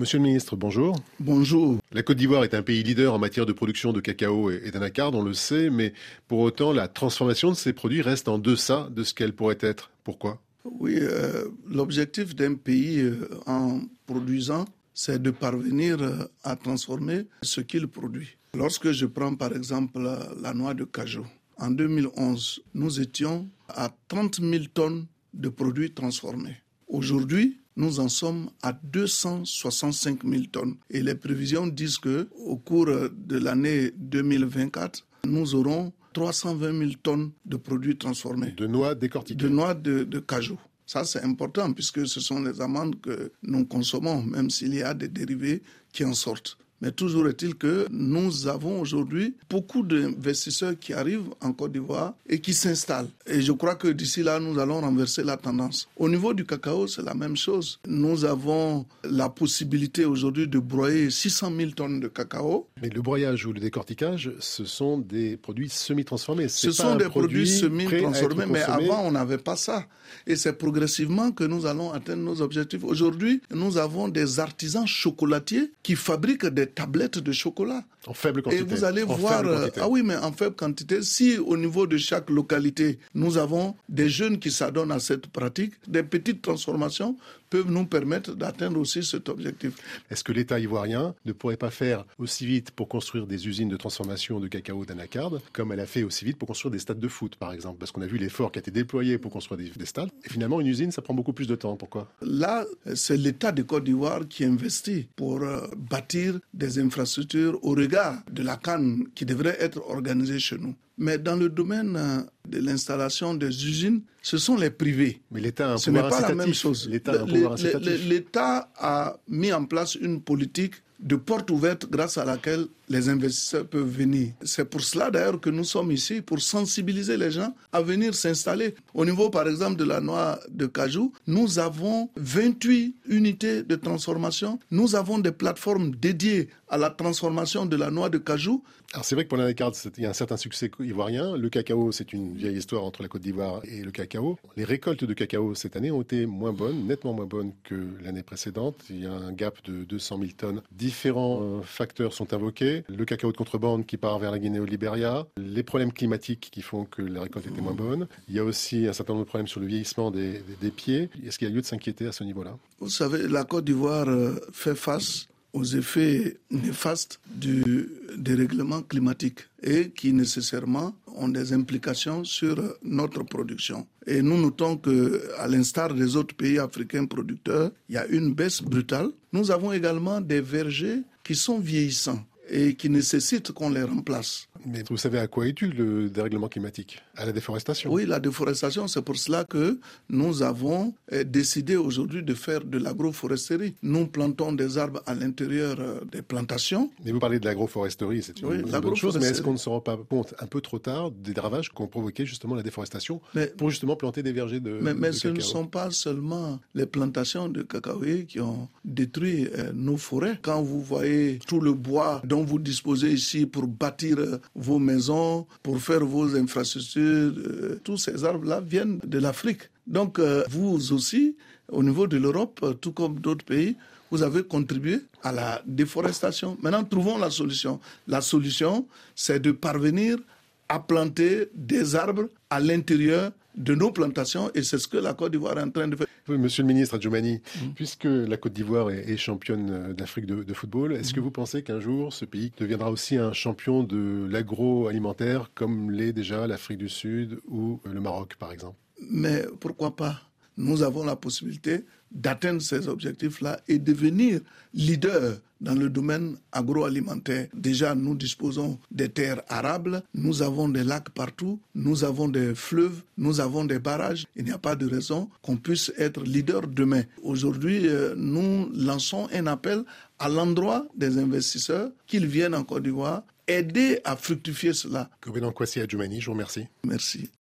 Monsieur le ministre, bonjour. Bonjour. La Côte d'Ivoire est un pays leader en matière de production de cacao et d'anacarde, on le sait, mais pour autant, la transformation de ces produits reste en deçà de ce qu'elle pourrait être. Pourquoi? Oui, euh, l'objectif d'un pays euh, en produisant, c'est de parvenir euh, à transformer ce qu'il produit. Lorsque je prends par exemple la noix de cajou, en 2011, nous étions à 30 000 tonnes de produits transformés. Aujourd'hui, nous en sommes à 265 000 tonnes. Et les prévisions disent que au cours de l'année 2024, nous aurons 320 000 tonnes de produits transformés. De noix décortiquées. De noix de, de cajou. Ça, c'est important puisque ce sont les amandes que nous consommons, même s'il y a des dérivés qui en sortent. Mais toujours est-il que nous avons aujourd'hui beaucoup d'investisseurs qui arrivent en Côte d'Ivoire et qui s'installent. Et je crois que d'ici là, nous allons renverser la tendance. Au niveau du cacao, c'est la même chose. Nous avons la possibilité aujourd'hui de broyer 600 000 tonnes de cacao. Mais le broyage ou le décortiquage, ce sont des produits semi-transformés. Ce sont des produits semi-transformés, mais avant, on n'avait pas ça. Et c'est progressivement que nous allons atteindre nos objectifs. Aujourd'hui, nous avons des artisans chocolatiers qui fabriquent des tablettes de chocolat. En faible quantité. Et vous allez voir, euh, ah oui, mais en faible quantité, si au niveau de chaque localité, nous avons des jeunes qui s'adonnent à cette pratique, des petites transformations peuvent nous permettre d'atteindre aussi cet objectif. Est-ce que l'État ivoirien ne pourrait pas faire aussi vite pour construire des usines de transformation de cacao d'anacarde, comme elle a fait aussi vite pour construire des stades de foot, par exemple? Parce qu'on a vu l'effort qui a été déployé pour construire des, stades. Et finalement, une usine, ça prend beaucoup plus de temps. Pourquoi? Là, c'est l'État de Côte d'Ivoire qui investit pour euh, bâtir des infrastructures au regard de la canne qui devrait être organisée chez nous. Mais dans le domaine euh, de l'installation des usines, ce sont les privés. Mais l'État a un Ce n'est pas la même chose. L'État a mis en place une politique de porte ouverte grâce à laquelle les investisseurs peuvent venir. C'est pour cela d'ailleurs que nous sommes ici, pour sensibiliser les gens à venir s'installer. Au niveau par exemple de la noix de cajou, nous avons 28 unités de transformation. Nous avons des plateformes dédiées à la transformation de la noix de cajou. Alors c'est vrai que pour l'anacarde, il y a un certain succès ivoirien. Le cacao, c'est une vieille histoire entre la Côte d'Ivoire et le cacao. Les récoltes de cacao cette année ont été moins bonnes, nettement moins bonnes que l'année précédente. Il y a un gap de 200 000 tonnes. Différents euh, facteurs sont invoqués le cacao de contrebande qui part vers la Guinée au Libéria, les problèmes climatiques qui font que la récolte était moins bonne. Il y a aussi un certain nombre de problèmes sur le vieillissement des, pieds. Est-ce qu'il y a lieu de s'inquiéter à ce niveau-là? Vous savez, la Côte d'Ivoire euh, fait face aux effets néfastes du dérèglement climatique et qui nécessairement ont des implications sur notre production. Et nous notons que, à l'instar des autres pays africains producteurs, il y a une baisse brutale. Nous avons également des vergers qui sont vieillissants et qui nécessitent qu'on les remplace. Mais vous savez à quoi est dû le dérèglement climatique? À la déforestation Oui, la déforestation, c'est pour cela que nous avons eh, décidé aujourd'hui de faire de l'agroforesterie. Nous plantons des arbres à l'intérieur euh, des plantations. Mais vous parlez de l'agroforesterie, c'est une, bonne chose, mais est-ce qu'on ne se rend pas compte un peu trop tard des ravages qu'ont provoqué justement la déforestation pour justement planter des vergers de Mais, mais ce ne sont pas seulement les plantations de cacaoyers qui ont détruit euh, nos forêts. Quand vous voyez tout le bois dont vous disposez ici pour bâtir euh, vos maisons, pour faire vos infrastructures, euh, tous ces arbres-là viennent de l'Afrique. Donc euh, vous aussi, au niveau de l'Europe, tout comme d'autres pays, vous avez contribué à la déforestation. Maintenant, trouvons la solution. La solution, c'est de parvenir à planter des arbres à l'intérieur de nos plantations et c'est ce que la Côte d'Ivoire est en train de faire. monsieur le ministre Adjoumani, mm. puisque la Côte d'Ivoire est, championne euh, d'Afrique de, football, est-ce que mm. vous pensez qu'un jour ce pays deviendra aussi un champion de l'agroalimentaire comme l'est déjà l'Afrique du Sud ou euh, le Maroc par exemple? Mais pourquoi pas? Nous avons la possibilité d'atteindre ces objectifs-là et devenir leader dans le domaine agroalimentaire. Déjà, nous disposons des terres arables, nous avons des lacs partout, nous avons des fleuves, nous avons des barrages. Il n'y a pas de raison qu'on puisse être leader demain. Aujourd'hui, euh, nous lançons un appel à l'endroit des investisseurs qu'ils viennent en Côte d'Ivoire aider à fructifier cela. Kwasi Adjoumani, je vous remercie. Merci.